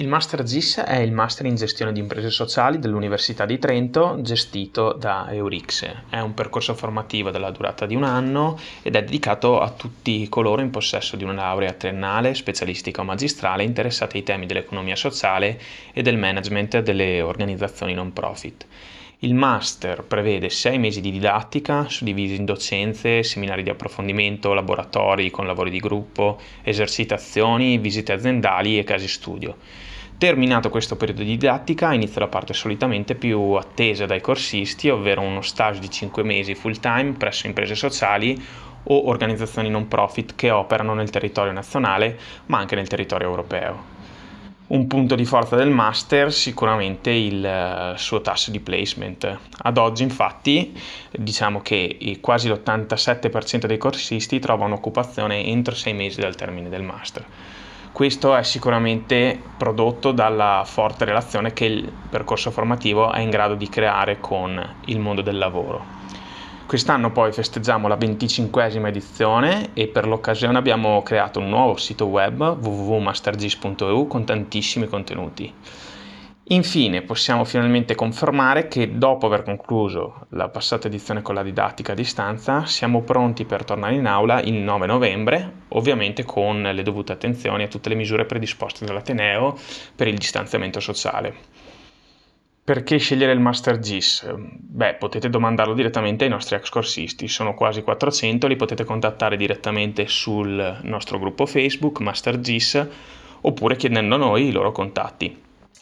Il Master GIS è il Master in Gestione di Imprese Sociali dell'Università di Trento, gestito da Eurixe. È un percorso formativo della durata di un anno ed è dedicato a tutti coloro in possesso di una laurea triennale, specialistica o magistrale interessati ai temi dell'economia sociale e del management delle organizzazioni non profit. Il master prevede sei mesi di didattica, suddivisi in docenze, seminari di approfondimento, laboratori con lavori di gruppo, esercitazioni, visite aziendali e casi studio. Terminato questo periodo di didattica inizia la parte solitamente più attesa dai corsisti, ovvero uno stage di 5 mesi full time presso imprese sociali o organizzazioni non profit che operano nel territorio nazionale ma anche nel territorio europeo un punto di forza del master sicuramente il uh, suo tasso di placement. Ad oggi infatti diciamo che quasi l'87% dei corsisti trova un'occupazione entro sei mesi dal termine del master. Questo è sicuramente prodotto dalla forte relazione che il percorso formativo è in grado di creare con il mondo del lavoro. Quest'anno poi festeggiamo la 25esima edizione e per l'occasione abbiamo creato un nuovo sito web www.mastergis.eu con tantissimi contenuti. Infine possiamo finalmente confermare che dopo aver concluso la passata edizione con la didattica a distanza siamo pronti per tornare in aula il 9 novembre, ovviamente con le dovute attenzioni a tutte le misure predisposte dall'Ateneo per il distanziamento sociale. Perché scegliere il Master GIS? Beh, potete domandarlo direttamente ai nostri ex corsisti, sono quasi 400, li potete contattare direttamente sul nostro gruppo Facebook Master GIS oppure chiedendo a noi i loro contatti.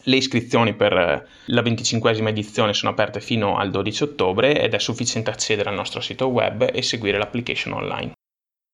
Le iscrizioni per la 25esima edizione sono aperte fino al 12 ottobre ed è sufficiente accedere al nostro sito web e seguire l'application online.